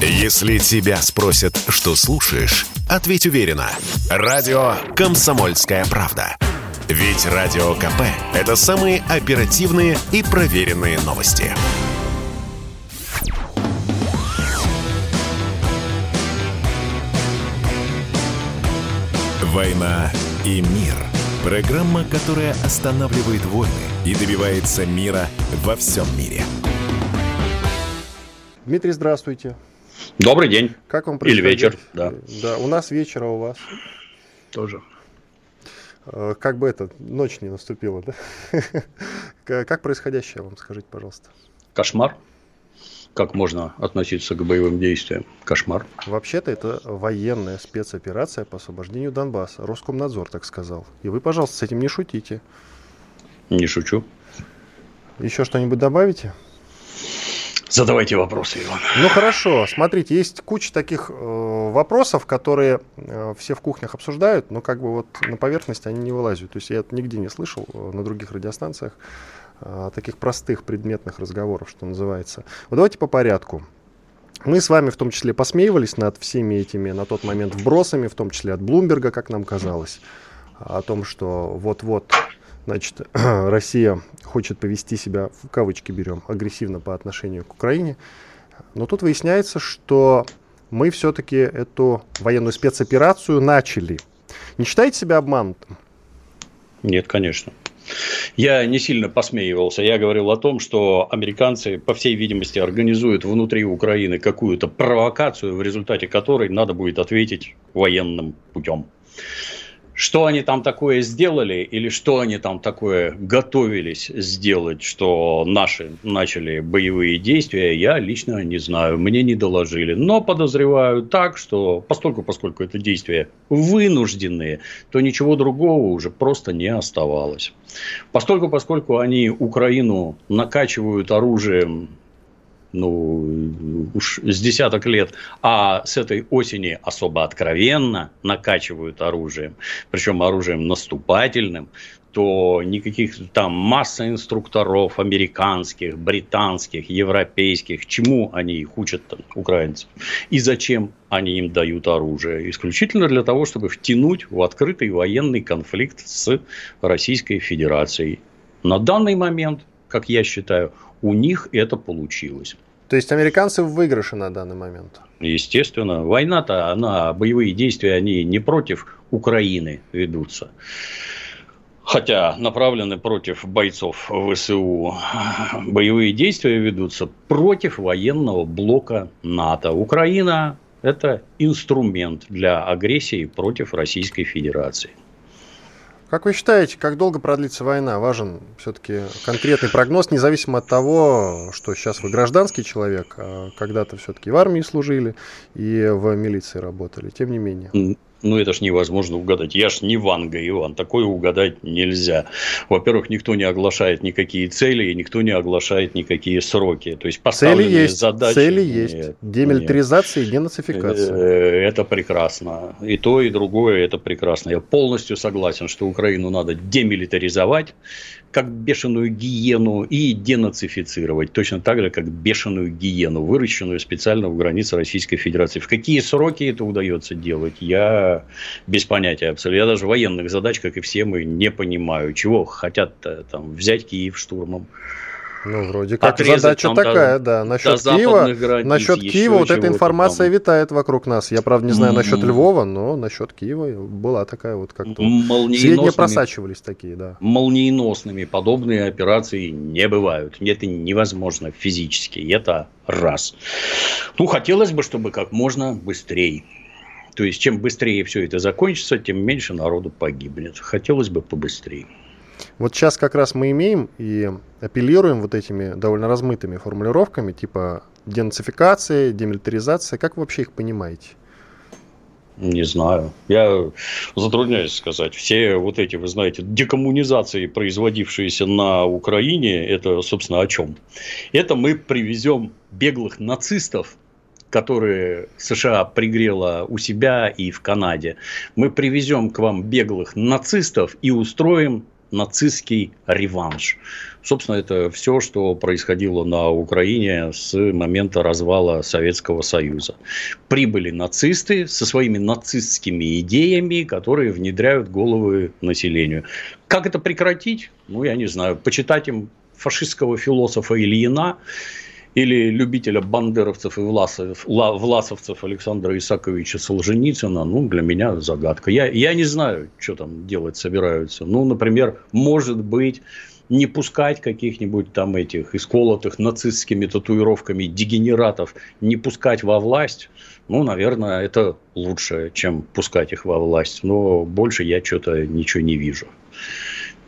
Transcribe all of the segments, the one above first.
Если тебя спросят, что слушаешь, ответь уверенно. Радио «Комсомольская правда». Ведь Радио КП – это самые оперативные и проверенные новости. «Война и мир» – программа, которая останавливает войны и добивается мира во всем мире. Дмитрий, здравствуйте. Добрый день. Как вам Или вечер, да. Да, у нас вечер, а у вас? Тоже. Э, как бы это, ночь не наступила, да? Как происходящее вам, скажите, пожалуйста? Кошмар. Как можно относиться к боевым действиям? Кошмар. Вообще-то это военная спецоперация по освобождению Донбасса. Роскомнадзор так сказал. И вы, пожалуйста, с этим не шутите. Не шучу. Еще что-нибудь добавите? Задавайте вопросы, Иван. Ну хорошо, смотрите, есть куча таких э, вопросов, которые э, все в кухнях обсуждают, но как бы вот на поверхности они не вылазят. То есть я это нигде не слышал э, на других радиостанциях э, таких простых предметных разговоров, что называется. Вот давайте по порядку. Мы с вами в том числе посмеивались над всеми этими на тот момент вбросами, в том числе от Блумберга, как нам казалось, о том, что вот-вот Значит, Россия хочет повести себя, в кавычки берем, агрессивно по отношению к Украине. Но тут выясняется, что мы все-таки эту военную спецоперацию начали. Не считаете себя обманутым? Нет, конечно. Я не сильно посмеивался. Я говорил о том, что американцы, по всей видимости, организуют внутри Украины какую-то провокацию, в результате которой надо будет ответить военным путем. Что они там такое сделали или что они там такое готовились сделать, что наши начали боевые действия, я лично не знаю, мне не доложили. Но подозреваю так, что постольку, поскольку это действия вынужденные, то ничего другого уже просто не оставалось. Постольку, поскольку они Украину накачивают оружием ну, уж с десяток лет, а с этой осени особо откровенно накачивают оружием, причем оружием наступательным, то никаких там масса инструкторов американских, британских, европейских, чему они их учат там, украинцев, и зачем они им дают оружие. Исключительно для того, чтобы втянуть в открытый военный конфликт с Российской Федерацией. На данный момент, как я считаю, у них это получилось. То есть американцы в выигрыше на данный момент? Естественно. Война-то, она, боевые действия, они не против Украины ведутся. Хотя направлены против бойцов ВСУ. Боевые действия ведутся против военного блока НАТО. Украина – это инструмент для агрессии против Российской Федерации. Как вы считаете, как долго продлится война? Важен все-таки конкретный прогноз, независимо от того, что сейчас вы гражданский человек, а когда-то все-таки в армии служили и в милиции работали, тем не менее. Ну, это ж невозможно угадать. Я ж не Ванга, Иван. Такое угадать нельзя. Во-первых, никто не оглашает никакие цели, и никто не оглашает никакие сроки. То есть, поставленные цели есть, задачи... Цели есть. Нет, Демилитаризация нет. и денацификация. Э, это прекрасно. И то, и другое это прекрасно. Я полностью согласен, что Украину надо демилитаризовать, как бешеную гиену, и денацифицировать. Точно так же, как бешеную гиену, выращенную специально в границе Российской Федерации. В какие сроки это удается делать, я без понятия абсолютно. Я даже военных задач, как и все мы, не понимаю. Чего хотят там взять Киев штурмом. Ну, вроде как задача такая, до, да. Насчет Киева, насчет Киева вот эта информация там. витает вокруг нас. Я, правда, не знаю mm-hmm. насчет Львова, но насчет Киева была такая вот как-то... Сведения просачивались такие, да. Молниеносными подобные операции не бывают. Это невозможно физически. Это раз. Ну, хотелось бы, чтобы как можно быстрее. То есть, чем быстрее все это закончится, тем меньше народу погибнет. Хотелось бы побыстрее. Вот сейчас как раз мы имеем и апеллируем вот этими довольно размытыми формулировками, типа денацификация, демилитаризация. Как вы вообще их понимаете? Не знаю. Я затрудняюсь сказать. Все вот эти, вы знаете, декоммунизации, производившиеся на Украине, это, собственно, о чем? Это мы привезем беглых нацистов которые США пригрела у себя и в Канаде. Мы привезем к вам беглых нацистов и устроим нацистский реванш. Собственно, это все, что происходило на Украине с момента развала Советского Союза. Прибыли нацисты со своими нацистскими идеями, которые внедряют головы населению. Как это прекратить? Ну, я не знаю. Почитать им фашистского философа Ильина или любителя бандеровцев и власов, власовцев Александра Исаковича Солженицына, ну, для меня загадка. Я, я не знаю, что там делать собираются. Ну, например, может быть, не пускать каких-нибудь там этих исколотых нацистскими татуировками дегенератов, не пускать во власть, ну, наверное, это лучше, чем пускать их во власть. Но больше я что-то ничего не вижу.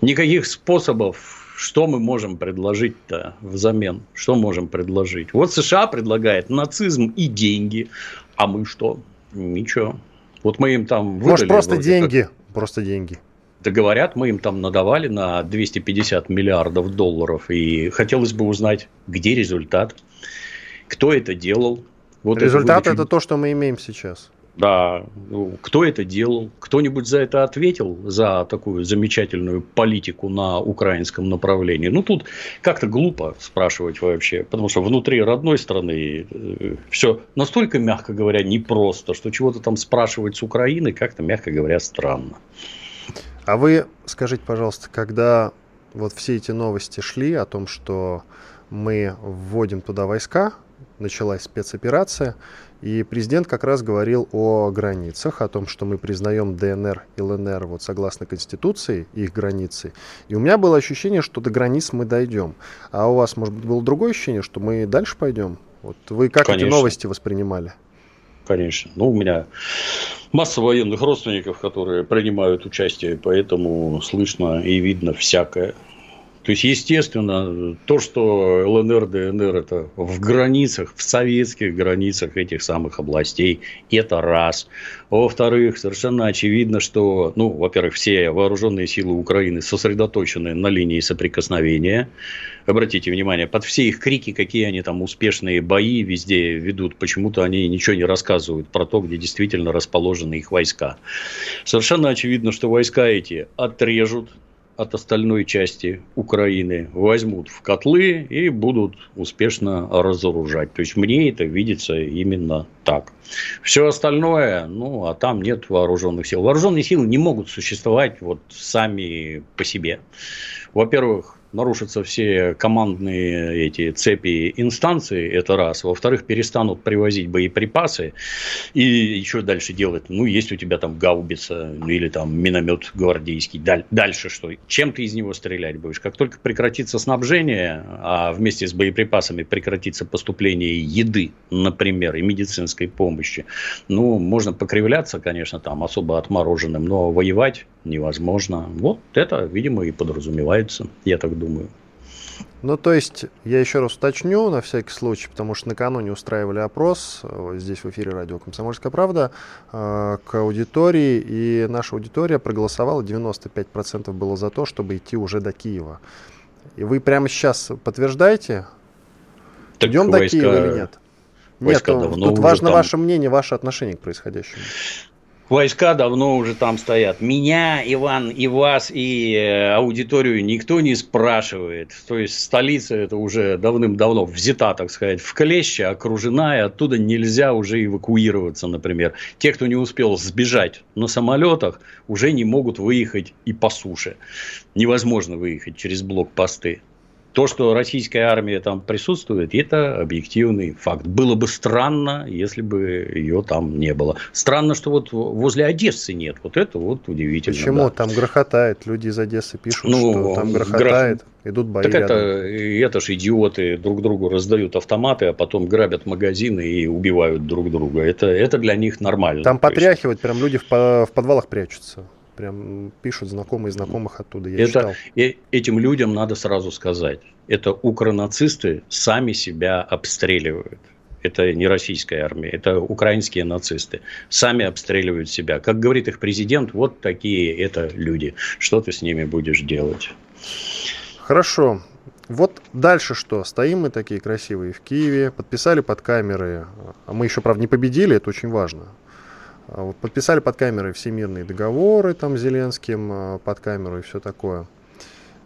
Никаких способов что мы можем предложить-то взамен? Что можем предложить? Вот США предлагает нацизм и деньги. А мы что? Ничего. Вот мы им там выдали... Может, просто деньги. Как... Просто деньги. Да говорят, мы им там надавали на 250 миллиардов долларов. И хотелось бы узнать, где результат, кто это делал. Вот результат это, это то, что мы имеем сейчас. Да, ну, кто это делал? Кто-нибудь за это ответил, за такую замечательную политику на украинском направлении? Ну, тут как-то глупо спрашивать вообще, потому что внутри родной страны э, все настолько, мягко говоря, непросто, что чего-то там спрашивать с Украины как-то, мягко говоря, странно. А вы скажите, пожалуйста, когда вот все эти новости шли о том, что мы вводим туда войска, началась спецоперация, и президент как раз говорил о границах, о том, что мы признаем ДНР и ЛНР вот согласно Конституции, их границы. И у меня было ощущение, что до границ мы дойдем. А у вас, может быть, было другое ощущение, что мы дальше пойдем? Вот вы как Конечно. эти новости воспринимали? Конечно. Ну, у меня масса военных родственников, которые принимают участие, поэтому слышно и видно всякое. То есть, естественно, то, что ЛНР, ДНР – это в границах, в советских границах этих самых областей, это раз. Во-вторых, совершенно очевидно, что, ну, во-первых, все вооруженные силы Украины сосредоточены на линии соприкосновения. Обратите внимание, под все их крики, какие они там успешные бои везде ведут, почему-то они ничего не рассказывают про то, где действительно расположены их войска. Совершенно очевидно, что войска эти отрежут от остальной части Украины возьмут в котлы и будут успешно разоружать. То есть мне это видится именно так. Все остальное, ну, а там нет вооруженных сил. Вооруженные силы не могут существовать вот сами по себе. Во-первых, нарушатся все командные эти цепи инстанции, это раз. Во-вторых, перестанут привозить боеприпасы. И еще дальше делать, ну, есть у тебя там гаубица, ну, или там миномет гвардейский. Дальше что? Чем ты из него стрелять будешь? Как только прекратится снабжение, а вместе с боеприпасами прекратится поступление еды, например, и медицинской помощи, ну, можно покривляться, конечно, там особо отмороженным, но воевать невозможно. Вот это, видимо, и подразумевается, я так думаю. Ну, то есть, я еще раз уточню, на всякий случай, потому что накануне устраивали опрос э, здесь в эфире радио «Комсомольская правда» э, к аудитории, и наша аудитория проголосовала, 95% было за то, чтобы идти уже до Киева. И вы прямо сейчас подтверждаете, так идем войска, до Киева или нет? Нет, тут важно там... ваше мнение, ваше отношение к происходящему. Войска давно уже там стоят. Меня, Иван, и вас, и э, аудиторию никто не спрашивает. То есть столица это уже давным-давно взята, так сказать, в клеще, окружена, и оттуда нельзя уже эвакуироваться, например. Те, кто не успел сбежать на самолетах, уже не могут выехать и по суше. Невозможно выехать через блокпосты. То, что российская армия там присутствует, это объективный факт. Было бы странно, если бы ее там не было. Странно, что вот возле Одессы нет. Вот это вот удивительно. Почему? Да. Там грохотает. Люди из Одессы пишут, ну, что там грохотает. Грох... Идут бои так рядом. это, это ж идиоты друг другу раздают автоматы, а потом грабят магазины и убивают друг друга. Это, это для них нормально. Там потряхивать, прям люди в, в подвалах прячутся. Прям пишут знакомые знакомых оттуда. Я это, читал. И, этим людям надо сразу сказать. Это укронацисты сами себя обстреливают. Это не российская армия, это украинские нацисты. Сами обстреливают себя. Как говорит их президент, вот такие это люди. Что ты с ними будешь делать? Хорошо. Вот дальше что? Стоим мы такие красивые в Киеве, подписали под камеры. А мы еще, правда, не победили, это очень важно. А подписали под камерой всемирные договоры там Зеленским, а, под камеру и все такое.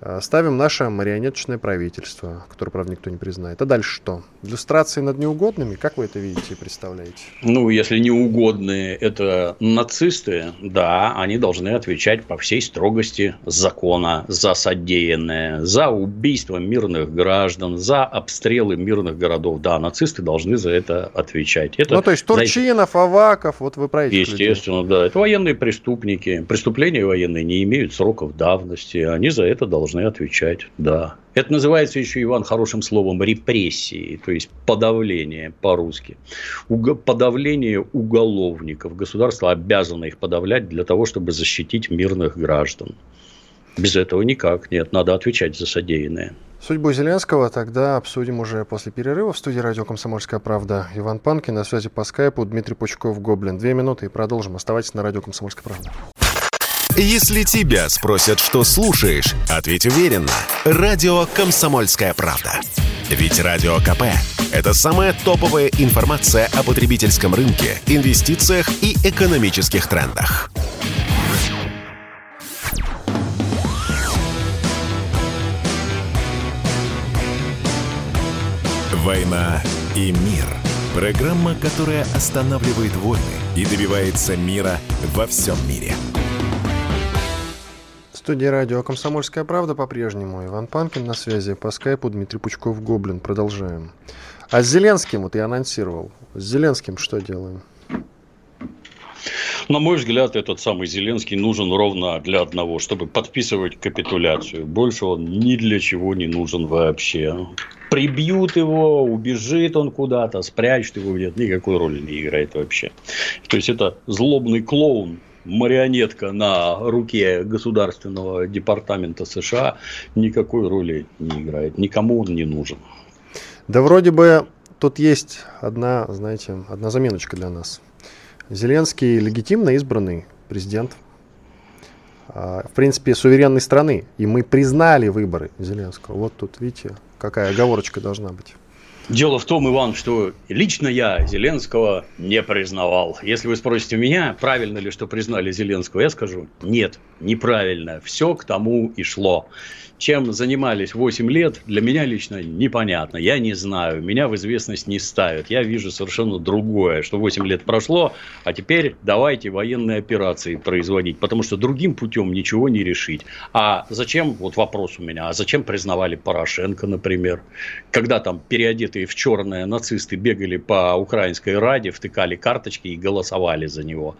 Э, ставим наше марионеточное правительство, которое, правда, никто не признает. А дальше что? Иллюстрации над неугодными? Как вы это видите и представляете? Ну, если неугодные это нацисты, да, они должны отвечать по всей строгости закона за содеянное, за убийство мирных граждан, за обстрелы мирных городов. Да, нацисты должны за это отвечать. Это, ну, то есть Турчинов, знаете, Аваков, вот вы про этих Естественно, людей. да. Это военные преступники. Преступления военные не имеют сроков давности. Они за это должны должны отвечать, да. Это называется еще, Иван, хорошим словом репрессии, то есть подавление по-русски. Уго- подавление уголовников. Государство обязано их подавлять для того, чтобы защитить мирных граждан. Без этого никак. Нет, надо отвечать за содеянное. Судьбу Зеленского тогда обсудим уже после перерыва. В студии радио «Комсомольская правда» Иван Панкин. На связи по скайпу Дмитрий Пучков, Гоблин. Две минуты и продолжим. Оставайтесь на радио «Комсомольская правда». Если тебя спросят, что слушаешь, ответь уверенно. Радио «Комсомольская правда». Ведь Радио КП – это самая топовая информация о потребительском рынке, инвестициях и экономических трендах. «Война и мир» – программа, которая останавливает войны и добивается мира во всем мире – студии радио «Комсомольская правда» по-прежнему. Иван Панкин на связи. По скайпу Дмитрий Пучков-Гоблин. Продолжаем. А с Зеленским, вот я анонсировал, с Зеленским что делаем? На мой взгляд, этот самый Зеленский нужен ровно для одного, чтобы подписывать капитуляцию. Больше он ни для чего не нужен вообще. Прибьют его, убежит он куда-то, спрячут его нет, никакой роли не играет вообще. То есть это злобный клоун, марионетка на руке Государственного департамента США никакой роли не играет. Никому он не нужен. Да вроде бы тут есть одна, знаете, одна заминочка для нас. Зеленский легитимно избранный президент, а, в принципе, суверенной страны. И мы признали выборы Зеленского. Вот тут, видите, какая оговорочка должна быть. Дело в том, Иван, что лично я Зеленского не признавал. Если вы спросите меня, правильно ли, что признали Зеленского, я скажу, нет, неправильно. Все к тому и шло чем занимались 8 лет, для меня лично непонятно. Я не знаю, меня в известность не ставят. Я вижу совершенно другое, что 8 лет прошло, а теперь давайте военные операции производить, потому что другим путем ничего не решить. А зачем, вот вопрос у меня, а зачем признавали Порошенко, например, когда там переодетые в черное нацисты бегали по украинской раде, втыкали карточки и голосовали за него.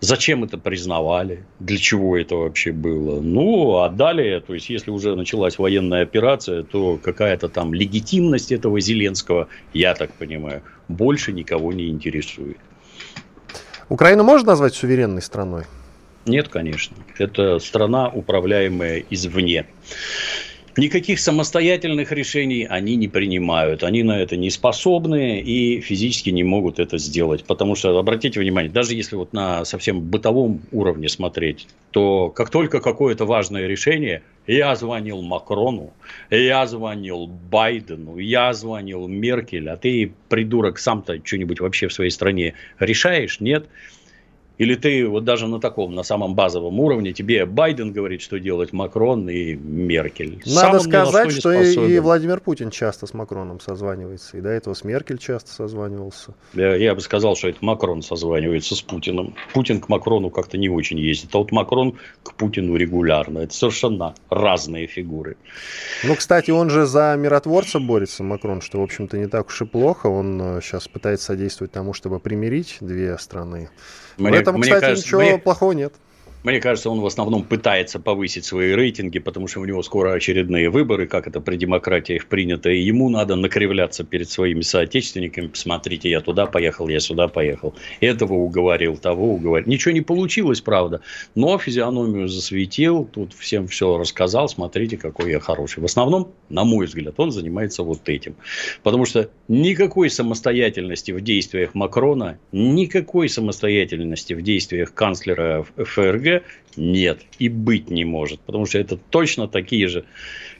Зачем это признавали? Для чего это вообще было? Ну, а далее, то есть, если уже началась военная операция, то какая-то там легитимность этого Зеленского, я так понимаю, больше никого не интересует. Украину можно назвать суверенной страной? Нет, конечно. Это страна, управляемая извне. Никаких самостоятельных решений они не принимают. Они на это не способны и физически не могут это сделать. Потому что, обратите внимание, даже если вот на совсем бытовом уровне смотреть, то как только какое-то важное решение, я звонил Макрону, я звонил Байдену, я звонил Меркель, а ты, придурок, сам-то что-нибудь вообще в своей стране решаешь? Нет. Или ты вот даже на таком, на самом базовом уровне, тебе Байден говорит, что делать Макрон и Меркель. Надо Сам сказать, что, что и, и Владимир Путин часто с Макроном созванивается. И до этого с Меркель часто созванивался. Я, я бы сказал, что это Макрон созванивается с Путиным. Путин к Макрону как-то не очень ездит. А вот Макрон к Путину регулярно. Это совершенно разные фигуры. Ну, кстати, он же за миротворца борется, Макрон, что, в общем-то, не так уж и плохо. Он сейчас э, пытается содействовать тому, чтобы примирить две страны. Мне, В этом, мне кстати, кажется, ничего мне, плохого нет. Мне кажется, он в основном пытается повысить свои рейтинги, потому что у него скоро очередные выборы, как это при демократиях принято, и ему надо накривляться перед своими соотечественниками. Посмотрите, я туда поехал, я сюда поехал. Этого уговорил, того уговорил. Ничего не получилось, правда, но физиономию засветил, тут всем все рассказал, смотрите, какой я хороший. В основном, на мой взгляд, он занимается вот этим. Потому что никакой самостоятельности в действиях Макрона, никакой самостоятельности в действиях канцлера ФРГ нет и быть не может, потому что это точно такие же,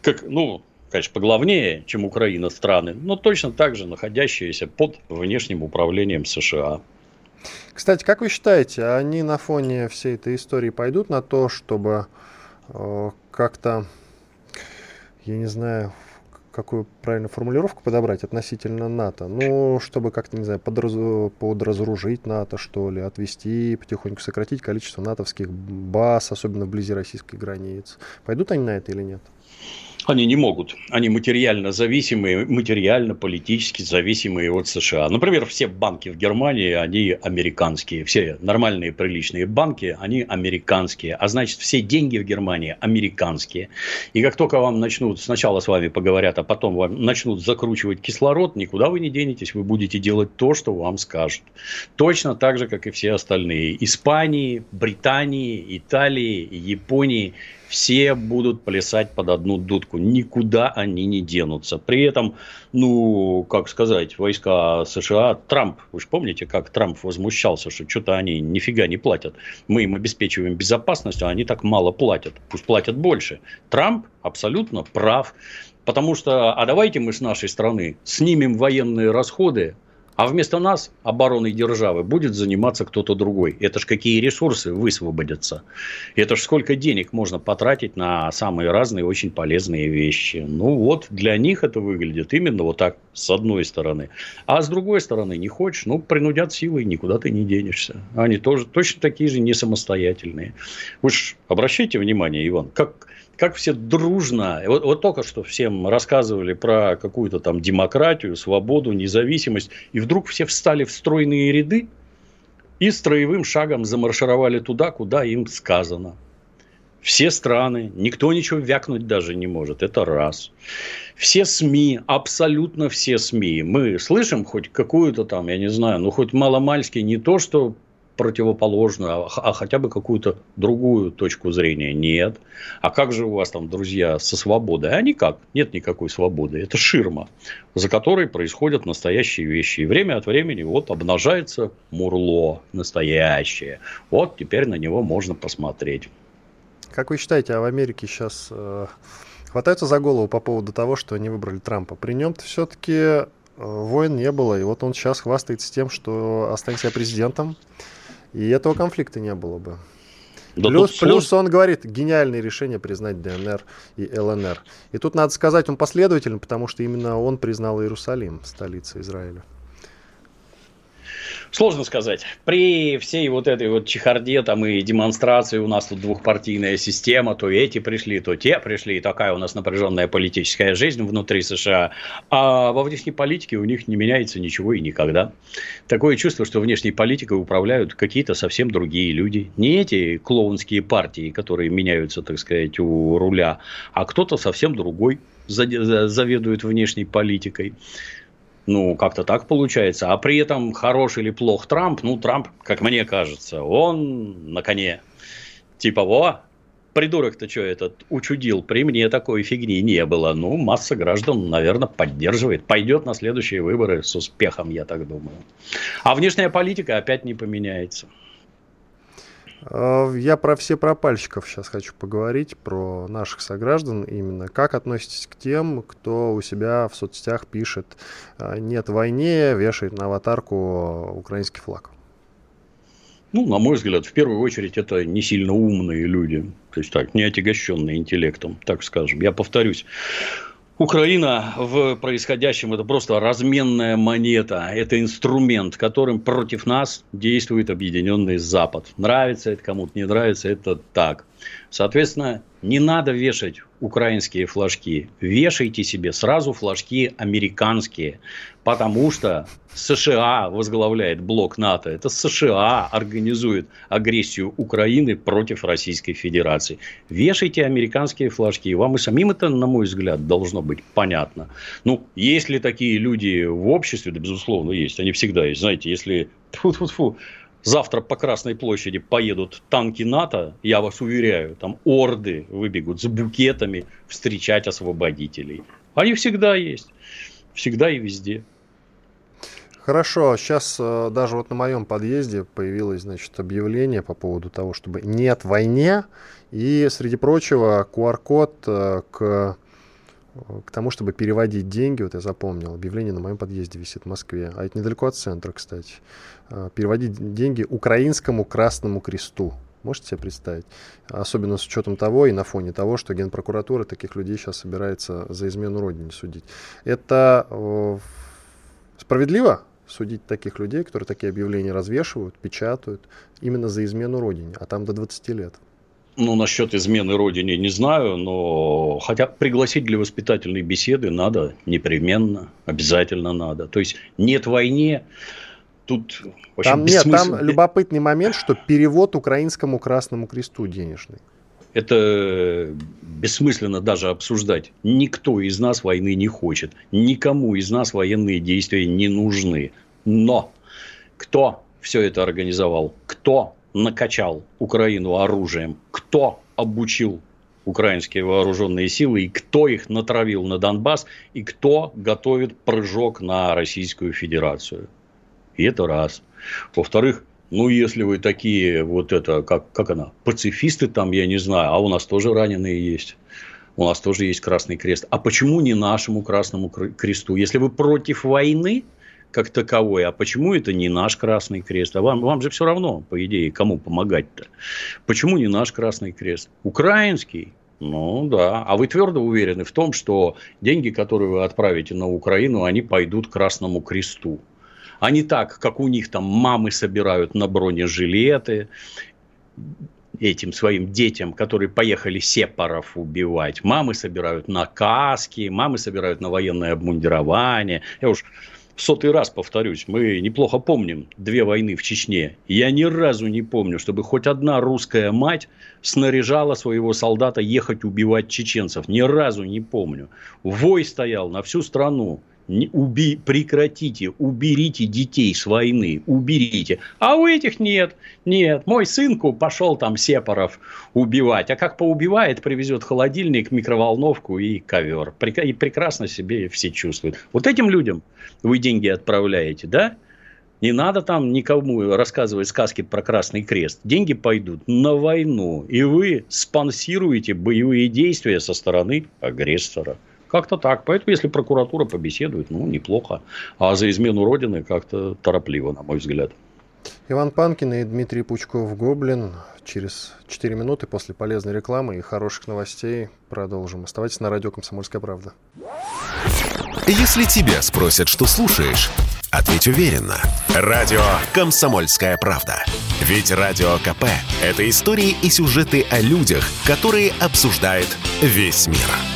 как, ну, конечно, поглавнее, чем Украина страны, но точно так же находящиеся под внешним управлением США. Кстати, как вы считаете, они на фоне всей этой истории пойдут на то, чтобы э, как-то я не знаю, какую правильную формулировку подобрать относительно НАТО. Ну, чтобы как-то, не знаю, подраз... подразоружить НАТО, что ли, отвести, потихоньку сократить количество натовских баз, особенно вблизи российской границы. Пойдут они на это или нет? Они не могут. Они материально зависимые, материально, политически зависимые от США. Например, все банки в Германии, они американские. Все нормальные, приличные банки, они американские. А значит, все деньги в Германии американские. И как только вам начнут, сначала с вами поговорят, а потом вам начнут закручивать кислород, никуда вы не денетесь, вы будете делать то, что вам скажут. Точно так же, как и все остальные. Испании, Британии, Италии, Японии – все будут плясать под одну дудку. Никуда они не денутся. При этом, ну, как сказать, войска США, Трамп, вы же помните, как Трамп возмущался, что что-то они нифига не платят. Мы им обеспечиваем безопасность, а они так мало платят. Пусть платят больше. Трамп абсолютно прав. Потому что, а давайте мы с нашей страны снимем военные расходы, а вместо нас обороной державы будет заниматься кто-то другой. Это ж какие ресурсы высвободятся. Это ж сколько денег можно потратить на самые разные очень полезные вещи. Ну вот, для них это выглядит именно вот так, с одной стороны. А с другой стороны, не хочешь, ну, принудят силой, никуда ты не денешься. Они тоже точно такие же не самостоятельные. Же обращайте внимание, Иван, как как все дружно, вот, вот только что всем рассказывали про какую-то там демократию, свободу, независимость, и вдруг все встали в стройные ряды и строевым шагом замаршировали туда, куда им сказано. Все страны, никто ничего вякнуть даже не может, это раз. Все СМИ, абсолютно все СМИ, мы слышим хоть какую-то там, я не знаю, ну хоть маломальски не то, что противоположную, а, а хотя бы какую-то другую точку зрения. Нет. А как же у вас там, друзья, со свободой? А никак. Нет никакой свободы. Это ширма, за которой происходят настоящие вещи. И время от времени вот обнажается мурло настоящее. Вот теперь на него можно посмотреть. Как вы считаете, а в Америке сейчас э, хватаются за голову по поводу того, что они выбрали Трампа? При нем-то все-таки э, войн не было, и вот он сейчас хвастается тем, что останется президентом. И этого конфликта не было бы. Да плюс, плюс он говорит, гениальное решение признать ДНР и ЛНР. И тут надо сказать, он последователен, потому что именно он признал Иерусалим столицей Израиля. Сложно сказать. При всей вот этой вот чехарде там и демонстрации у нас тут двухпартийная система, то эти пришли, то те пришли, и такая у нас напряженная политическая жизнь внутри США. А во внешней политике у них не меняется ничего и никогда. Такое чувство, что внешней политикой управляют какие-то совсем другие люди. Не эти клоунские партии, которые меняются, так сказать, у руля, а кто-то совсем другой заведует внешней политикой. Ну, как-то так получается. А при этом хорош или плох Трамп, ну, Трамп, как мне кажется, он на коне. Типа, во, придурок-то что этот учудил, при мне такой фигни не было. Ну, масса граждан, наверное, поддерживает. Пойдет на следующие выборы с успехом, я так думаю. А внешняя политика опять не поменяется. Э, я про все пропальщиков сейчас хочу поговорить, про наших сограждан именно. Как относитесь к тем, кто у себя в соцсетях пишет э, «нет войне», вешает на аватарку украинский флаг? Ну, на мой взгляд, в первую очередь, это не сильно умные люди. То есть, так, не отягощенные интеллектом, так скажем. Я повторюсь, Украина в происходящем это просто разменная монета, это инструмент, которым против нас действует объединенный Запад. Нравится это кому-то, не нравится это так. Соответственно, не надо вешать украинские флажки. Вешайте себе сразу флажки американские. Потому что США возглавляет блок НАТО. Это США организует агрессию Украины против Российской Федерации. Вешайте американские флажки. Вам и самим это, на мой взгляд, должно быть понятно. Ну, есть ли такие люди в обществе? Да, безусловно, есть. Они всегда есть. Знаете, если... Фу -фу -фу, завтра по Красной площади поедут танки НАТО, я вас уверяю, там орды выбегут с букетами встречать освободителей. Они всегда есть. Всегда и везде. Хорошо, сейчас э, даже вот на моем подъезде появилось, значит, объявление по поводу того, чтобы нет войне, и, среди прочего, QR-код э, к к тому, чтобы переводить деньги, вот я запомнил, объявление на моем подъезде висит в Москве, а это недалеко от центра, кстати, а, переводить деньги украинскому Красному Кресту. Можете себе представить? Особенно с учетом того и на фоне того, что Генпрокуратура таких людей сейчас собирается за измену Родине судить. Это э, справедливо судить таких людей, которые такие объявления развешивают, печатают, именно за измену Родине, а там до 20 лет? Ну, насчет измены родине не знаю, но хотя пригласить для воспитательной беседы надо непременно, обязательно надо. То есть нет войне, тут вообще там, нет, там любопытный момент, что перевод украинскому Красному Кресту денежный. Это бессмысленно даже обсуждать. Никто из нас войны не хочет. Никому из нас военные действия не нужны. Но кто все это организовал? Кто накачал Украину оружием? Кто обучил украинские вооруженные силы и кто их натравил на Донбасс и кто готовит прыжок на Российскую Федерацию. И это раз. Во-вторых, ну, если вы такие, вот это, как, как она, пацифисты там, я не знаю, а у нас тоже раненые есть. У нас тоже есть Красный Крест. А почему не нашему Красному Кресту? Если вы против войны, как таковой, а почему это не наш Красный Крест? А вам, вам же все равно, по идее, кому помогать-то? Почему не наш Красный Крест? Украинский? Ну да. А вы твердо уверены в том, что деньги, которые вы отправите на Украину, они пойдут Красному Кресту? а не так, как у них там мамы собирают на бронежилеты этим своим детям, которые поехали сепаров убивать. Мамы собирают на каски, мамы собирают на военное обмундирование. Я уж сотый раз повторюсь, мы неплохо помним две войны в Чечне. Я ни разу не помню, чтобы хоть одна русская мать снаряжала своего солдата ехать убивать чеченцев. Ни разу не помню. Вой стоял на всю страну уби, прекратите, уберите детей с войны, уберите. А у этих нет, нет. Мой сынку пошел там сепаров убивать, а как поубивает, привезет холодильник, микроволновку и ковер. И прекрасно себе все чувствуют. Вот этим людям вы деньги отправляете, да? Не надо там никому рассказывать сказки про Красный Крест. Деньги пойдут на войну, и вы спонсируете боевые действия со стороны агрессора. Как-то так. Поэтому, если прокуратура побеседует, ну, неплохо. А за измену Родины как-то торопливо, на мой взгляд. Иван Панкин и Дмитрий Пучков Гоблин. Через 4 минуты после полезной рекламы и хороших новостей продолжим. Оставайтесь на радио «Комсомольская правда». Если тебя спросят, что слушаешь, ответь уверенно. Радио «Комсомольская правда». Ведь Радио КП – это истории и сюжеты о людях, которые обсуждает весь мир.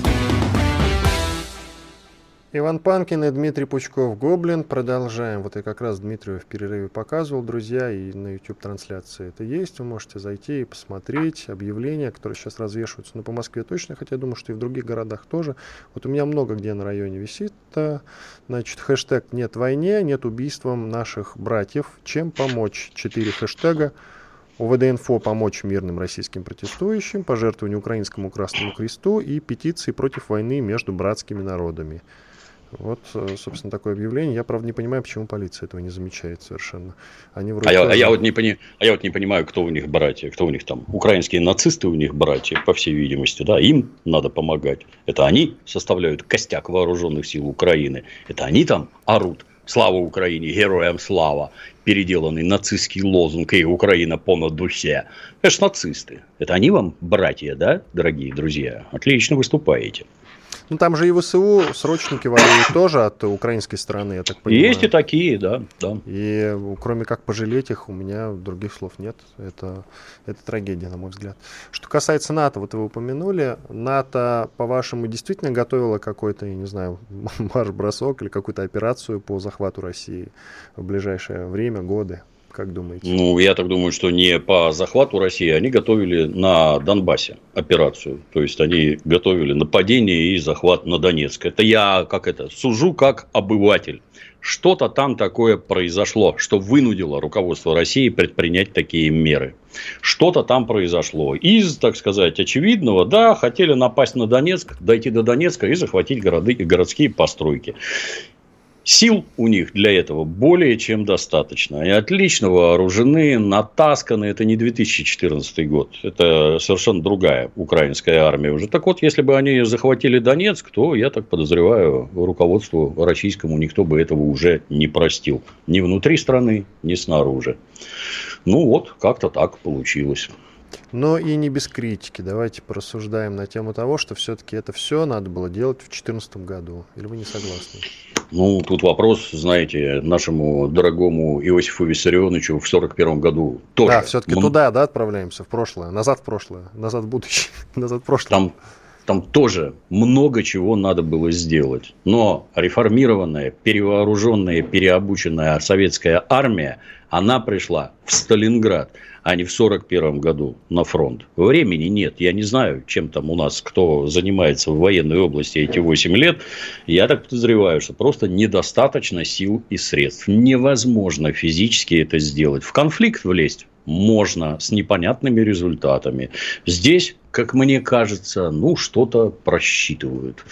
Иван Панкин и Дмитрий Пучков Гоблин. Продолжаем. Вот я как раз Дмитрию в перерыве показывал, друзья, и на YouTube трансляции это есть. Вы можете зайти и посмотреть объявления, которые сейчас развешиваются. Ну, по Москве точно, хотя я думаю, что и в других городах тоже. Вот у меня много где на районе висит. Значит, хэштег «Нет войне», «Нет убийствам наших братьев». Чем помочь? Четыре хэштега. УВД-инфо помочь мирным российским протестующим, пожертвование Украинскому Красному Кресту и петиции против войны между братскими народами. Вот, э, собственно, такое объявление. Я, правда, не понимаю, почему полиция этого не замечает совершенно. Они вроде а, я, а, я вот не пони... а я вот не понимаю, кто у них братья, кто у них там. Украинские нацисты у них братья, по всей видимости, да, им надо помогать. Это они составляют костяк вооруженных сил Украины. Это они там орут. Слава Украине, героям слава, переделанный нацистский лозунг и Украина понад дусе. Это ж нацисты. Это они вам братья, да, дорогие друзья? Отлично выступаете. Ну, там же и ВСУ срочники воюют тоже от украинской стороны, я так понимаю. Есть и такие, да. да. И кроме как пожалеть их, у меня других слов нет. Это, это трагедия, на мой взгляд. Что касается НАТО, вот вы упомянули, НАТО, по-вашему, действительно готовила какой-то, я не знаю, марш-бросок или какую-то операцию по захвату России в ближайшее время, годы? Как думаете? Ну, я так думаю, что не по захвату России, они готовили на Донбассе операцию. То есть, они готовили нападение и захват на Донецк. Это я, как это, сужу как обыватель. Что-то там такое произошло, что вынудило руководство России предпринять такие меры. Что-то там произошло. Из, так сказать, очевидного, да, хотели напасть на Донецк, дойти до Донецка и захватить города, городские постройки. Сил у них для этого более чем достаточно. Они отлично вооружены, натасканы. Это не 2014 год. Это совершенно другая украинская армия уже. Так вот, если бы они захватили Донецк, то, я так подозреваю, руководству российскому никто бы этого уже не простил. Ни внутри страны, ни снаружи. Ну вот, как-то так получилось. Но и не без критики. Давайте порассуждаем на тему того, что все-таки это все надо было делать в 2014 году. Или вы не согласны? Ну, тут вопрос, знаете, нашему дорогому Иосифу Виссарионовичу в 1941 году тоже. Да, все-таки М- туда, да, отправляемся, в прошлое, назад в прошлое, назад в будущее, назад в прошлое. Там, там тоже много чего надо было сделать. Но реформированная, перевооруженная, переобученная советская армия, она пришла в Сталинград – а не в 1941 году на фронт. Времени нет. Я не знаю, чем там у нас кто занимается в военной области эти 8 лет. Я так подозреваю, что просто недостаточно сил и средств. Невозможно физически это сделать. В конфликт влезть можно с непонятными результатами. Здесь, как мне кажется, ну, что-то просчитывают.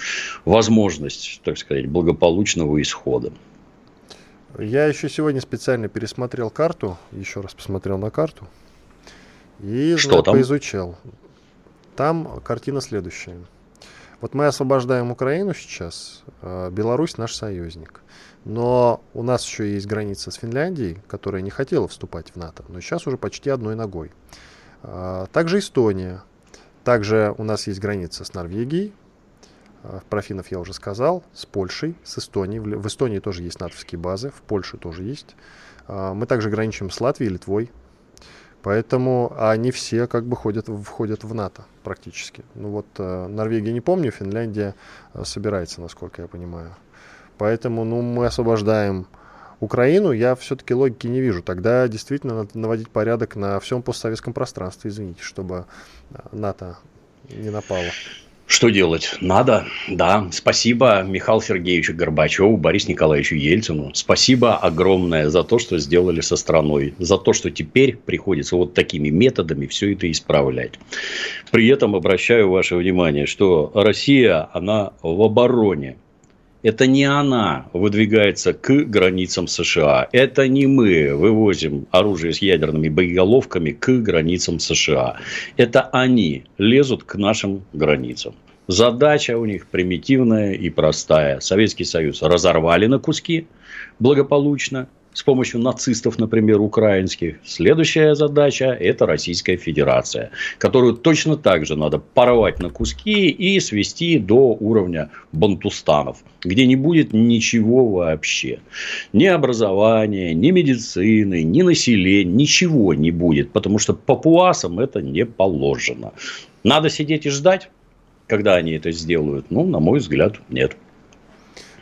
Возможность, так сказать, благополучного исхода. Я еще сегодня специально пересмотрел карту, еще раз посмотрел на карту и Что там? поизучал. Там картина следующая. Вот мы освобождаем Украину сейчас, а Беларусь наш союзник. Но у нас еще есть граница с Финляндией, которая не хотела вступать в НАТО, но сейчас уже почти одной ногой. А, также Эстония. Также у нас есть граница с Норвегией, про финнов я уже сказал, с Польшей, с Эстонией. В Эстонии тоже есть натовские базы, в Польше тоже есть. А, мы также граничим с Латвией, Литвой. Поэтому они все как бы ходят, входят в НАТО практически. Ну вот э, Норвегия не помню, Финляндия э, собирается, насколько я понимаю. Поэтому ну, мы освобождаем Украину, я все-таки логики не вижу. Тогда действительно надо наводить порядок на всем постсоветском пространстве, извините, чтобы э, НАТО не напало. Что делать? Надо. Да. Спасибо Михаилу Сергеевичу Горбачеву, Борису Николаевичу Ельцину. Спасибо огромное за то, что сделали со страной. За то, что теперь приходится вот такими методами все это исправлять. При этом обращаю ваше внимание, что Россия, она в обороне это не она выдвигается к границам США. Это не мы вывозим оружие с ядерными боеголовками к границам США. Это они лезут к нашим границам. Задача у них примитивная и простая. Советский Союз разорвали на куски благополучно с помощью нацистов, например, украинских. Следующая задача – это Российская Федерация, которую точно так же надо порвать на куски и свести до уровня бантустанов, где не будет ничего вообще. Ни образования, ни медицины, ни населения, ничего не будет, потому что папуасам это не положено. Надо сидеть и ждать, когда они это сделают? Ну, на мой взгляд, нет.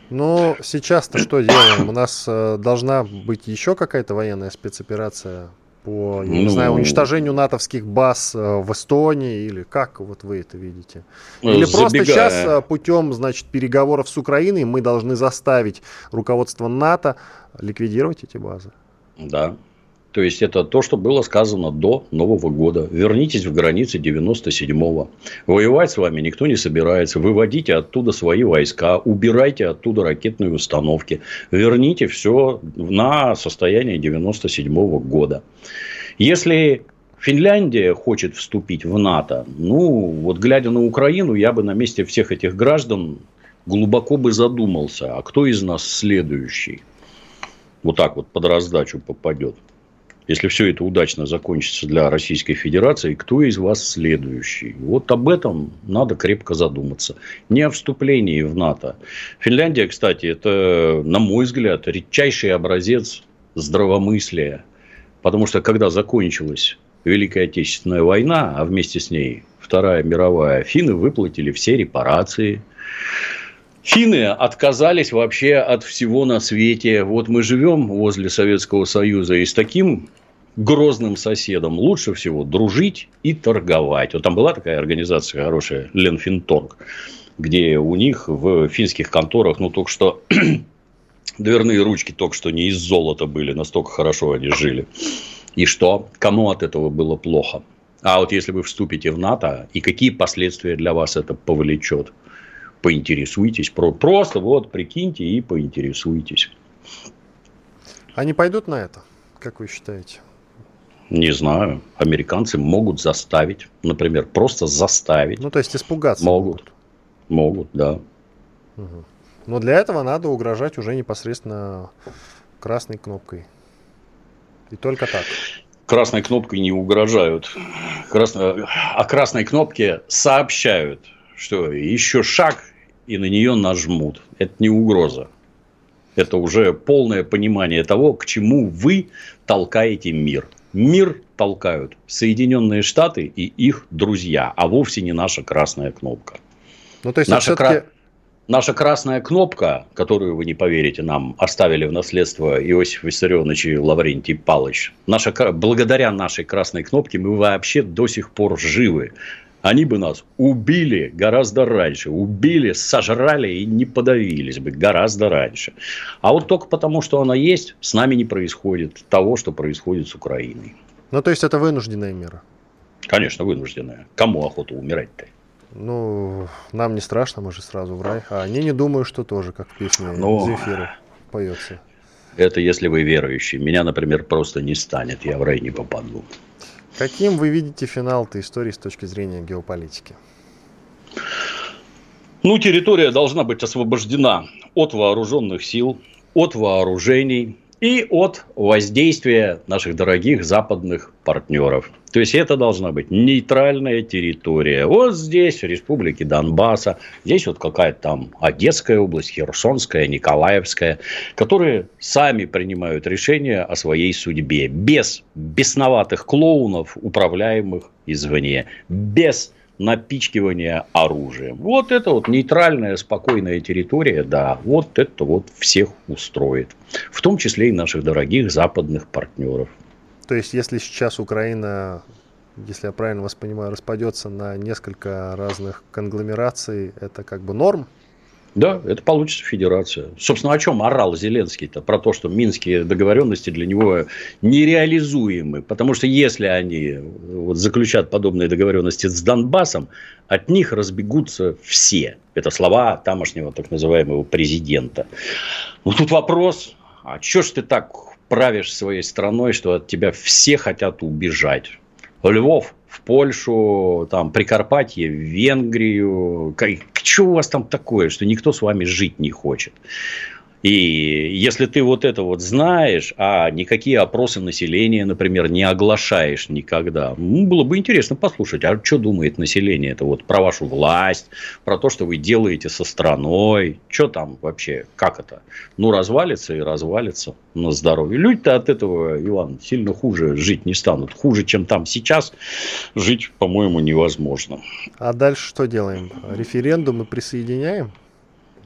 Ну, сейчас-то что делаем? У нас э, должна быть еще какая-то военная спецоперация по, я ну, не знаю, уничтожению натовских баз э, в Эстонии или как вот вы это видите? Ну, или Забегая. просто сейчас э, путем, значит, переговоров с Украиной мы должны заставить руководство НАТО ликвидировать эти базы? Да, то есть, это то, что было сказано до Нового года. Вернитесь в границы 97-го. Воевать с вами никто не собирается. Выводите оттуда свои войска. Убирайте оттуда ракетные установки. Верните все на состояние 97-го года. Если Финляндия хочет вступить в НАТО, ну, вот глядя на Украину, я бы на месте всех этих граждан глубоко бы задумался, а кто из нас следующий? Вот так вот под раздачу попадет если все это удачно закончится для Российской Федерации, кто из вас следующий? Вот об этом надо крепко задуматься. Не о вступлении в НАТО. Финляндия, кстати, это, на мой взгляд, редчайший образец здравомыслия. Потому что, когда закончилась Великая Отечественная война, а вместе с ней Вторая мировая, финны выплатили все репарации. Финны отказались вообще от всего на свете. Вот мы живем возле Советского Союза, и с таким грозным соседом лучше всего дружить и торговать. Вот там была такая организация хорошая, Ленфинторг, где у них в финских конторах, ну, только что дверные ручки только что не из золота были, настолько хорошо они жили. И что? Кому от этого было плохо? А вот если вы вступите в НАТО, и какие последствия для вас это повлечет? Поинтересуйтесь. Просто вот прикиньте и поинтересуйтесь. Они пойдут на это, как вы считаете? Не знаю. Американцы могут заставить. Например, просто заставить. Ну, то есть испугаться могут. Могут, могут да. Угу. Но для этого надо угрожать уже непосредственно красной кнопкой. И только так. Красной кнопкой не угрожают. Красно... О красной кнопке сообщают, что еще шаг, и на нее нажмут. Это не угроза. Это уже полное понимание того, к чему вы толкаете мир. Мир толкают. Соединенные Штаты и их друзья, а вовсе не наша красная кнопка. Ну, то есть, наша, кра... наша красная кнопка, которую вы не поверите, нам оставили в наследство Иосиф Виссарионович и Лаврентий Палыч, наша, благодаря нашей красной кнопке мы вообще до сих пор живы они бы нас убили гораздо раньше. Убили, сожрали и не подавились бы гораздо раньше. А вот только потому, что она есть, с нами не происходит того, что происходит с Украиной. Ну, то есть, это вынужденная мера? Конечно, вынужденная. Кому охота умирать-то? Ну, нам не страшно, мы же сразу в рай. А они не думают, что тоже, как в песне ну, Земфиры поется. Это если вы верующий. Меня, например, просто не станет, я в рай не попаду. Каким вы видите финал этой истории с точки зрения геополитики? Ну, территория должна быть освобождена от вооруженных сил, от вооружений, и от воздействия наших дорогих западных партнеров. То есть это должна быть нейтральная территория. Вот здесь, в республике Донбасса, здесь вот какая-то там Одесская область, Херсонская, Николаевская, которые сами принимают решения о своей судьбе. Без бесноватых клоунов, управляемых извне. Без напичкивания оружием. Вот это вот нейтральная, спокойная территория, да, вот это вот всех устроит. В том числе и наших дорогих западных партнеров. То есть, если сейчас Украина, если я правильно вас понимаю, распадется на несколько разных конгломераций, это как бы норм? Да, это получится федерация. Собственно, о чем орал Зеленский-то? Про то, что минские договоренности для него нереализуемы. Потому что если они вот, заключат подобные договоренности с Донбассом, от них разбегутся все. Это слова тамошнего так называемого президента. Ну, тут вопрос, а что ж ты так правишь своей страной, что от тебя все хотят убежать? Львов в Польшу, там, Прикарпатье, в Венгрию. Что у вас там такое, что никто с вами жить не хочет? И если ты вот это вот знаешь, а никакие опросы населения, например, не оглашаешь никогда, ну, было бы интересно послушать, а что думает население это вот про вашу власть, про то, что вы делаете со страной, что там вообще, как это? Ну, развалится и развалится на здоровье. Люди-то от этого, Иван, сильно хуже жить не станут. Хуже, чем там сейчас, жить, по-моему, невозможно. А дальше что делаем? Референдум мы присоединяем?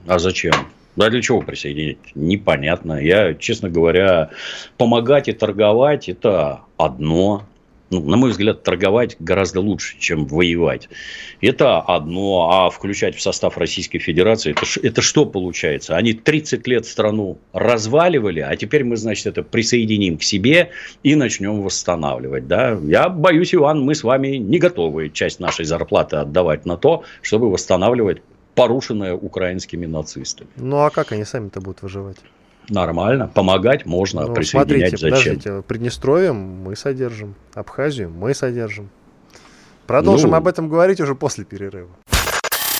А зачем? Да для чего присоединить? Непонятно. Я, честно говоря, помогать и торговать – это одно. Ну, на мой взгляд, торговать гораздо лучше, чем воевать. Это одно. А включать в состав Российской Федерации, это, это что получается? Они 30 лет страну разваливали, а теперь мы, значит, это присоединим к себе и начнем восстанавливать. Да? Я боюсь, Иван, мы с вами не готовы часть нашей зарплаты отдавать на то, чтобы восстанавливать порушенная украинскими нацистами. Ну а как они сами-то будут выживать? Нормально, помогать можно, ну, присоединять смотрите, зачем? Подождите, Приднестровье мы содержим, Абхазию мы содержим. Продолжим ну... об этом говорить уже после перерыва.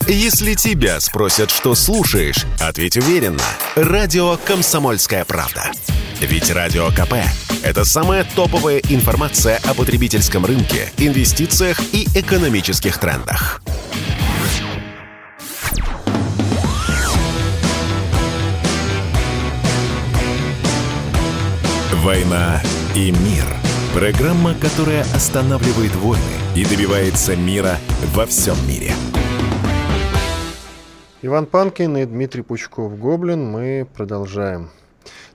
Если тебя спросят, что слушаешь, ответь уверенно. Радио «Комсомольская правда». Ведь Радио КП – это самая топовая информация о потребительском рынке, инвестициях и экономических трендах. «Война и мир». Программа, которая останавливает войны и добивается мира во всем мире. Иван Панкин и Дмитрий Пучков-Гоблин. Мы продолжаем.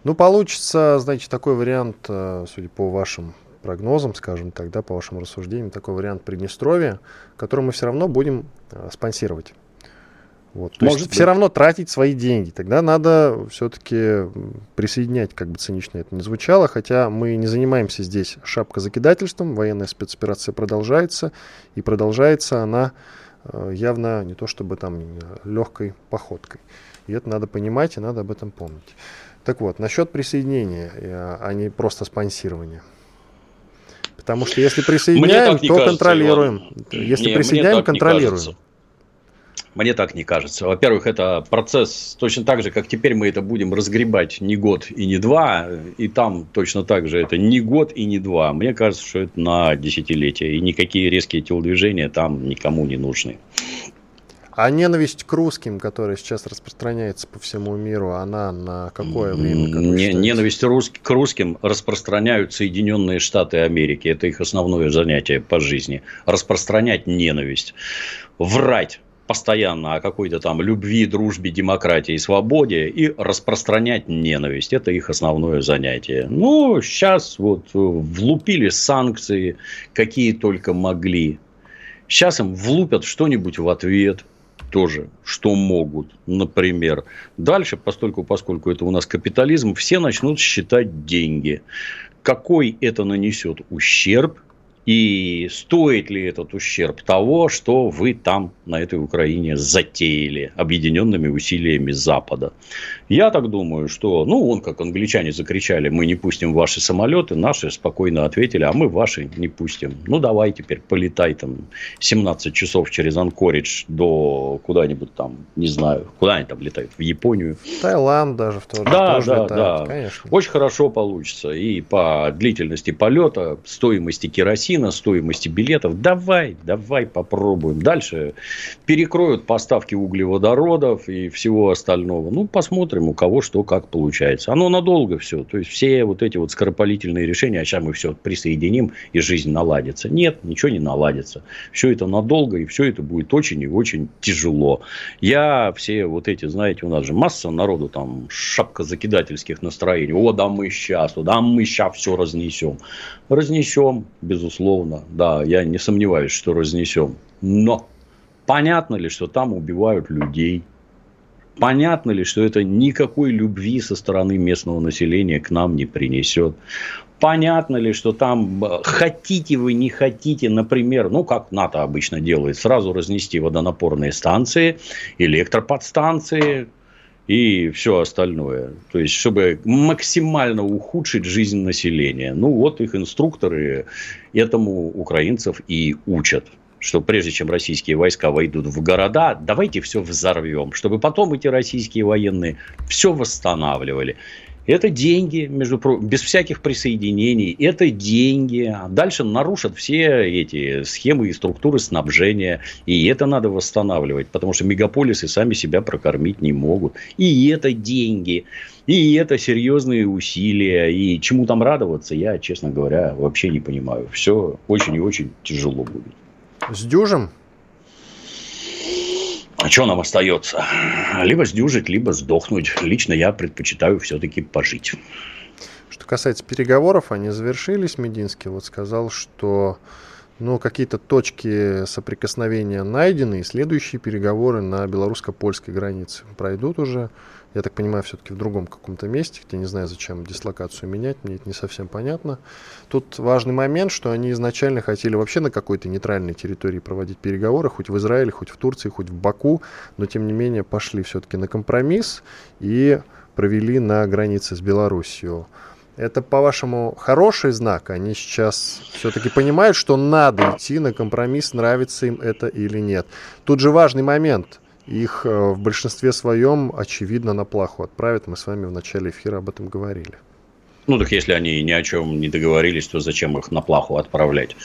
Ну, получится, значит, такой вариант, э, судя по вашим прогнозам, скажем тогда, по вашим рассуждениям, такой вариант Приднестровья, который мы все равно будем э, спонсировать. Вот. То Может есть быть. все равно тратить свои деньги. Тогда надо все-таки присоединять, как бы цинично это ни звучало, хотя мы не занимаемся здесь шапкозакидательством, военная спецоперация продолжается, и продолжается она э, явно не то чтобы там легкой походкой. И это надо понимать, и надо об этом помнить. Так вот, насчет присоединения, э, а не просто спонсирования. Потому что если присоединяем, то кажется, контролируем. Иван. Если не, присоединяем, контролируем. Мне так не кажется. Во-первых, это процесс точно так же, как теперь мы это будем разгребать не год и не два, и там точно так же это не год и не два. Мне кажется, что это на десятилетия, и никакие резкие телодвижения там никому не нужны. А ненависть к русским, которая сейчас распространяется по всему миру, она на какое время? Как не, ненависть к русским распространяют Соединенные Штаты Америки. Это их основное занятие по жизни. Распространять ненависть. Врать постоянно о какой-то там любви, дружбе, демократии свободе и распространять ненависть. Это их основное занятие. Ну, сейчас вот влупили санкции, какие только могли. Сейчас им влупят что-нибудь в ответ тоже, что могут, например. Дальше, постольку, поскольку это у нас капитализм, все начнут считать деньги. Какой это нанесет ущерб и стоит ли этот ущерб того, что вы там на этой Украине затеяли объединенными усилиями Запада? Я так думаю, что, ну, он как англичане закричали, мы не пустим ваши самолеты, наши спокойно ответили, а мы ваши не пустим. Ну, давай теперь полетай там 17 часов через Анкоридж до куда-нибудь там, не знаю, куда они там летают, в Японию. Таиланд даже в же. Да, да, летают, да. Конечно. Очень хорошо получится. И по длительности полета, стоимости керосина, бензина, стоимости билетов. Давай, давай попробуем. Дальше перекроют поставки углеводородов и всего остального. Ну, посмотрим, у кого что как получается. Оно надолго все. То есть, все вот эти вот скоропалительные решения, а сейчас мы все присоединим, и жизнь наладится. Нет, ничего не наладится. Все это надолго, и все это будет очень и очень тяжело. Я все вот эти, знаете, у нас же масса народу там шапка закидательских настроений. О, да мы сейчас, да мы сейчас все разнесем. Разнесем, безусловно да, я не сомневаюсь, что разнесем. Но понятно ли, что там убивают людей? Понятно ли, что это никакой любви со стороны местного населения к нам не принесет? Понятно ли, что там э, хотите вы, не хотите, например, ну, как НАТО обычно делает, сразу разнести водонапорные станции, электроподстанции, и все остальное. То есть, чтобы максимально ухудшить жизнь населения. Ну, вот их инструкторы этому украинцев и учат что прежде чем российские войска войдут в города, давайте все взорвем, чтобы потом эти российские военные все восстанавливали. Это деньги, между прочим, без всяких присоединений. Это деньги. Дальше нарушат все эти схемы и структуры снабжения. И это надо восстанавливать, потому что мегаполисы сами себя прокормить не могут. И это деньги. И это серьезные усилия. И чему там радоваться, я, честно говоря, вообще не понимаю. Все очень и очень тяжело будет. С дюжем что нам остается? Либо сдюжить, либо сдохнуть. Лично я предпочитаю все-таки пожить. Что касается переговоров, они завершились. Мединский вот сказал, что ну, какие-то точки соприкосновения найдены, и следующие переговоры на белорусско-польской границе пройдут уже я так понимаю, все-таки в другом каком-то месте, где не знаю, зачем дислокацию менять, мне это не совсем понятно. Тут важный момент, что они изначально хотели вообще на какой-то нейтральной территории проводить переговоры, хоть в Израиле, хоть в Турции, хоть в Баку, но тем не менее пошли все-таки на компромисс и провели на границе с Белоруссией. Это, по-вашему, хороший знак? Они сейчас все-таки понимают, что надо идти на компромисс, нравится им это или нет. Тут же важный момент их э, в большинстве своем, очевидно, на плаху отправят. Мы с вами в начале эфира об этом говорили. Ну, так если они ни о чем не договорились, то зачем их на плаху отправлять?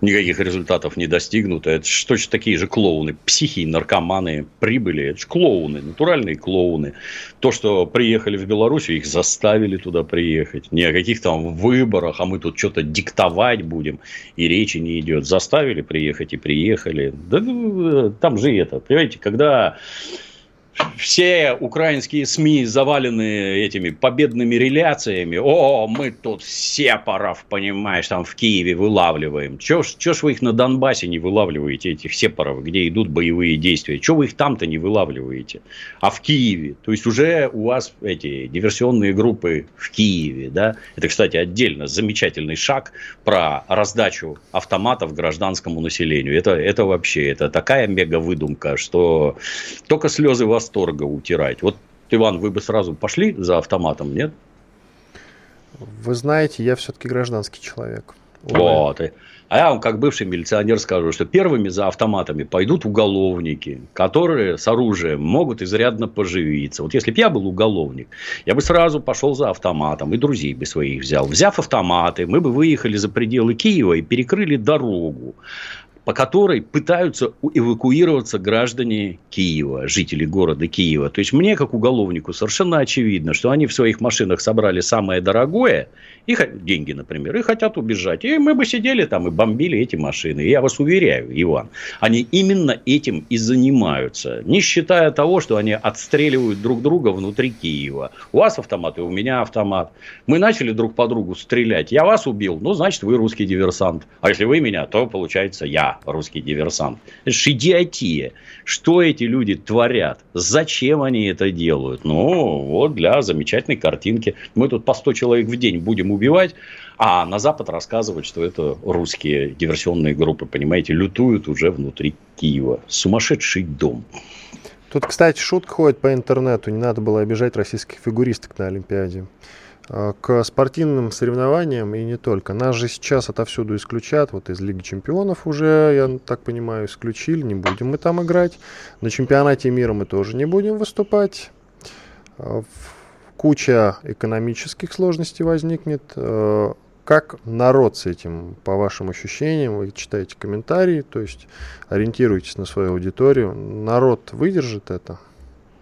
Никаких результатов не достигнуто. Это же точно такие же клоуны. Психи, наркоманы прибыли. Это же клоуны, натуральные клоуны. То, что приехали в Беларусь, их заставили туда приехать. Не о каких там выборах, а мы тут что-то диктовать будем. И речи не идет. Заставили приехать и приехали. Да, там же это, понимаете, когда все украинские СМИ завалены этими победными реляциями. О, мы тут сепаров, понимаешь, там в Киеве вылавливаем. Ж, чё ж вы их на Донбассе не вылавливаете, этих сепаров, где идут боевые действия? Чего вы их там-то не вылавливаете? А в Киеве? То есть, уже у вас эти диверсионные группы в Киеве, да? Это, кстати, отдельно замечательный шаг про раздачу автоматов гражданскому населению. Это, это вообще, это такая мега-выдумка, что только слезы восторга восторга утирать. Вот, Иван, вы бы сразу пошли за автоматом, нет? Вы знаете, я все-таки гражданский человек. Вот. А я вам, как бывший милиционер, скажу, что первыми за автоматами пойдут уголовники, которые с оружием могут изрядно поживиться. Вот если бы я был уголовник, я бы сразу пошел за автоматом и друзей бы своих взял. Взяв автоматы, мы бы выехали за пределы Киева и перекрыли дорогу по которой пытаются эвакуироваться граждане Киева, жители города Киева. То есть мне, как уголовнику, совершенно очевидно, что они в своих машинах собрали самое дорогое, и деньги, например, и хотят убежать. И мы бы сидели там и бомбили эти машины. Я вас уверяю, Иван, они именно этим и занимаются, не считая того, что они отстреливают друг друга внутри Киева. У вас автомат, и у меня автомат. Мы начали друг по другу стрелять. Я вас убил, ну, значит, вы русский диверсант. А если вы меня, то, получается, я русский диверсант. Это же идиотия. Что эти люди творят? Зачем они это делают? Ну, вот для замечательной картинки. Мы тут по 100 человек в день будем убивать, а на Запад рассказывать, что это русские диверсионные группы, понимаете, лютуют уже внутри Киева. Сумасшедший дом. Тут, кстати, шутка ходит по интернету. Не надо было обижать российских фигуристок на Олимпиаде. А, к спортивным соревнованиям и не только. Нас же сейчас отовсюду исключат, вот из Лиги Чемпионов уже, я так понимаю, исключили, не будем мы там играть. На чемпионате мира мы тоже не будем выступать. А, куча экономических сложностей возникнет. А, как народ с этим, по вашим ощущениям, вы читаете комментарии, то есть ориентируйтесь на свою аудиторию. Народ выдержит это?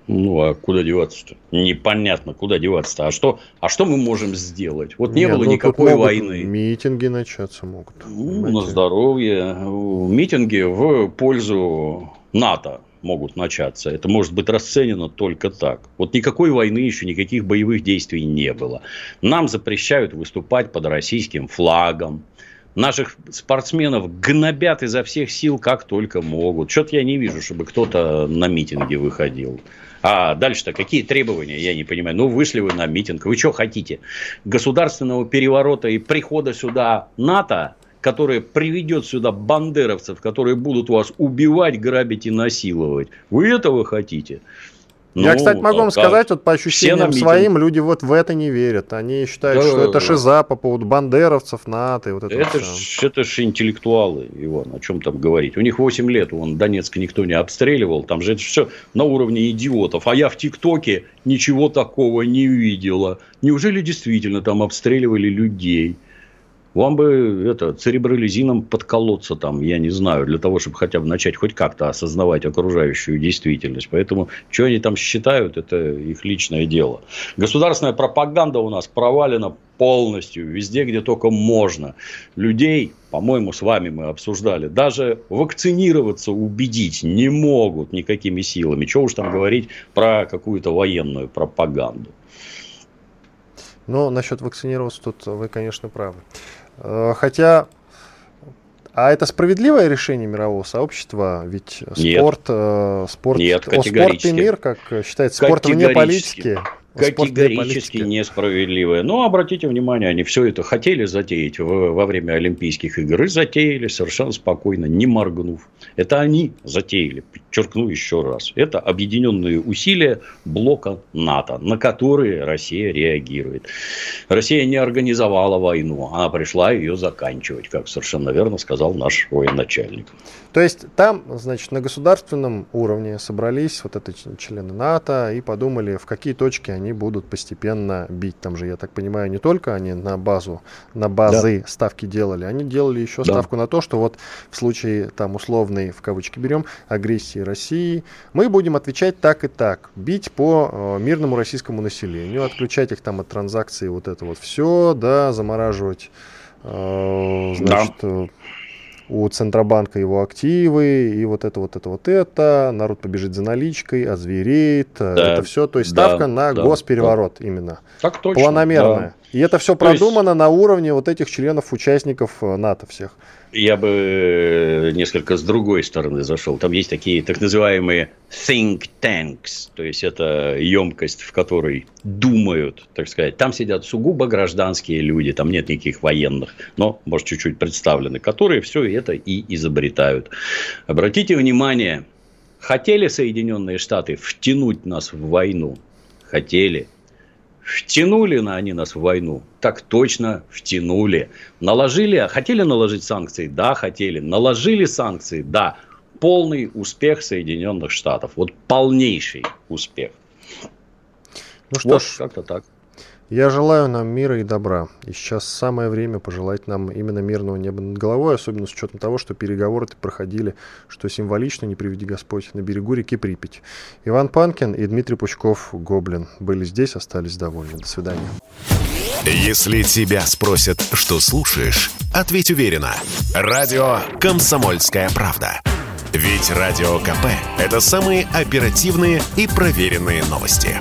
Ну, а куда деваться-то? Непонятно, куда деваться-то. А что, а что мы можем сделать? Вот не, не было ну, никакой войны. Митинги начаться могут. Ну, на здоровье. Митинги в пользу НАТО могут начаться. Это может быть расценено только так. Вот никакой войны еще, никаких боевых действий не было. Нам запрещают выступать под российским флагом. Наших спортсменов гнобят изо всех сил, как только могут. Что-то я не вижу, чтобы кто-то на митинги выходил. А дальше-то какие требования, я не понимаю. Ну, вышли вы на митинг, вы что хотите? Государственного переворота и прихода сюда НАТО, которое приведет сюда бандеровцев, которые будут вас убивать, грабить и насиловать. Вы этого хотите? Ну, Я, кстати, могу вам сказать, вот по ощущениям своим, люди вот в это не верят. Они считают, да, что да, это да. шиза по поводу бандеровцев, НАТО и вот это Это, ж, это ж интеллектуалы, Иван, о чем там говорить. У них 8 лет, вон Донецк никто не обстреливал, там же это все на уровне идиотов. А я в ТикТоке ничего такого не видела. Неужели действительно там обстреливали людей? Вам бы это церебролизином подколоться там, я не знаю, для того, чтобы хотя бы начать хоть как-то осознавать окружающую действительность. Поэтому, что они там считают, это их личное дело. Государственная пропаганда у нас провалена полностью, везде, где только можно. Людей, по-моему, с вами мы обсуждали, даже вакцинироваться убедить не могут никакими силами. Чего уж там говорить про какую-то военную пропаганду. Но насчет вакцинироваться тут вы, конечно, правы. Э, хотя, а это справедливое решение мирового сообщества? Ведь Нет. спорт, э, спорт, Нет, о, спорт и мир, как считается, спорт вне политики. Категорически несправедливое. Но обратите внимание, они все это хотели затеять во время Олимпийских игр и затеяли совершенно спокойно, не моргнув. Это они затеяли, подчеркну еще раз. Это объединенные усилия блока НАТО, на которые Россия реагирует. Россия не организовала войну, она пришла ее заканчивать, как совершенно верно сказал наш военачальник. То есть там, значит, на государственном уровне собрались вот эти члены НАТО и подумали, в какие точки они будут постепенно бить. Там же, я так понимаю, не только они на базу, на базы да. ставки делали, они делали еще да. ставку на то, что вот в случае там условной, в кавычки берем, агрессии России, мы будем отвечать так и так, бить по э, мирному российскому населению, отключать их там от транзакций, вот это вот все, да, замораживать, э, значит, да. У Центробанка его активы, и вот это, вот это, вот это, народ побежит за наличкой, озвереет, да, это все, то есть ставка да, на да, госпереворот да. именно. Так точно. Планомерная. Да. И это все продумано есть... на уровне вот этих членов, участников э, НАТО всех. Я бы э, несколько с другой стороны зашел. Там есть такие так называемые think tanks, то есть это емкость, в которой думают, так сказать. Там сидят сугубо гражданские люди, там нет никаких военных, но, может, чуть-чуть представлены, которые все это и изобретают. Обратите внимание, хотели Соединенные Штаты втянуть нас в войну? Хотели. Втянули на они нас в войну? Так точно втянули. Наложили, хотели наложить санкции? Да, хотели. Наложили санкции? Да. Полный успех Соединенных Штатов. Вот полнейший успех. Ну что вот, ж, как-то так. Я желаю нам мира и добра. И сейчас самое время пожелать нам именно мирного неба над головой, особенно с учетом того, что переговоры проходили, что символично, не приведи Господь, на берегу реки Припять. Иван Панкин и Дмитрий Пучков, Гоблин, были здесь, остались довольны. До свидания. Если тебя спросят, что слушаешь, ответь уверенно. Радио «Комсомольская правда». Ведь Радио КП – это самые оперативные и проверенные новости.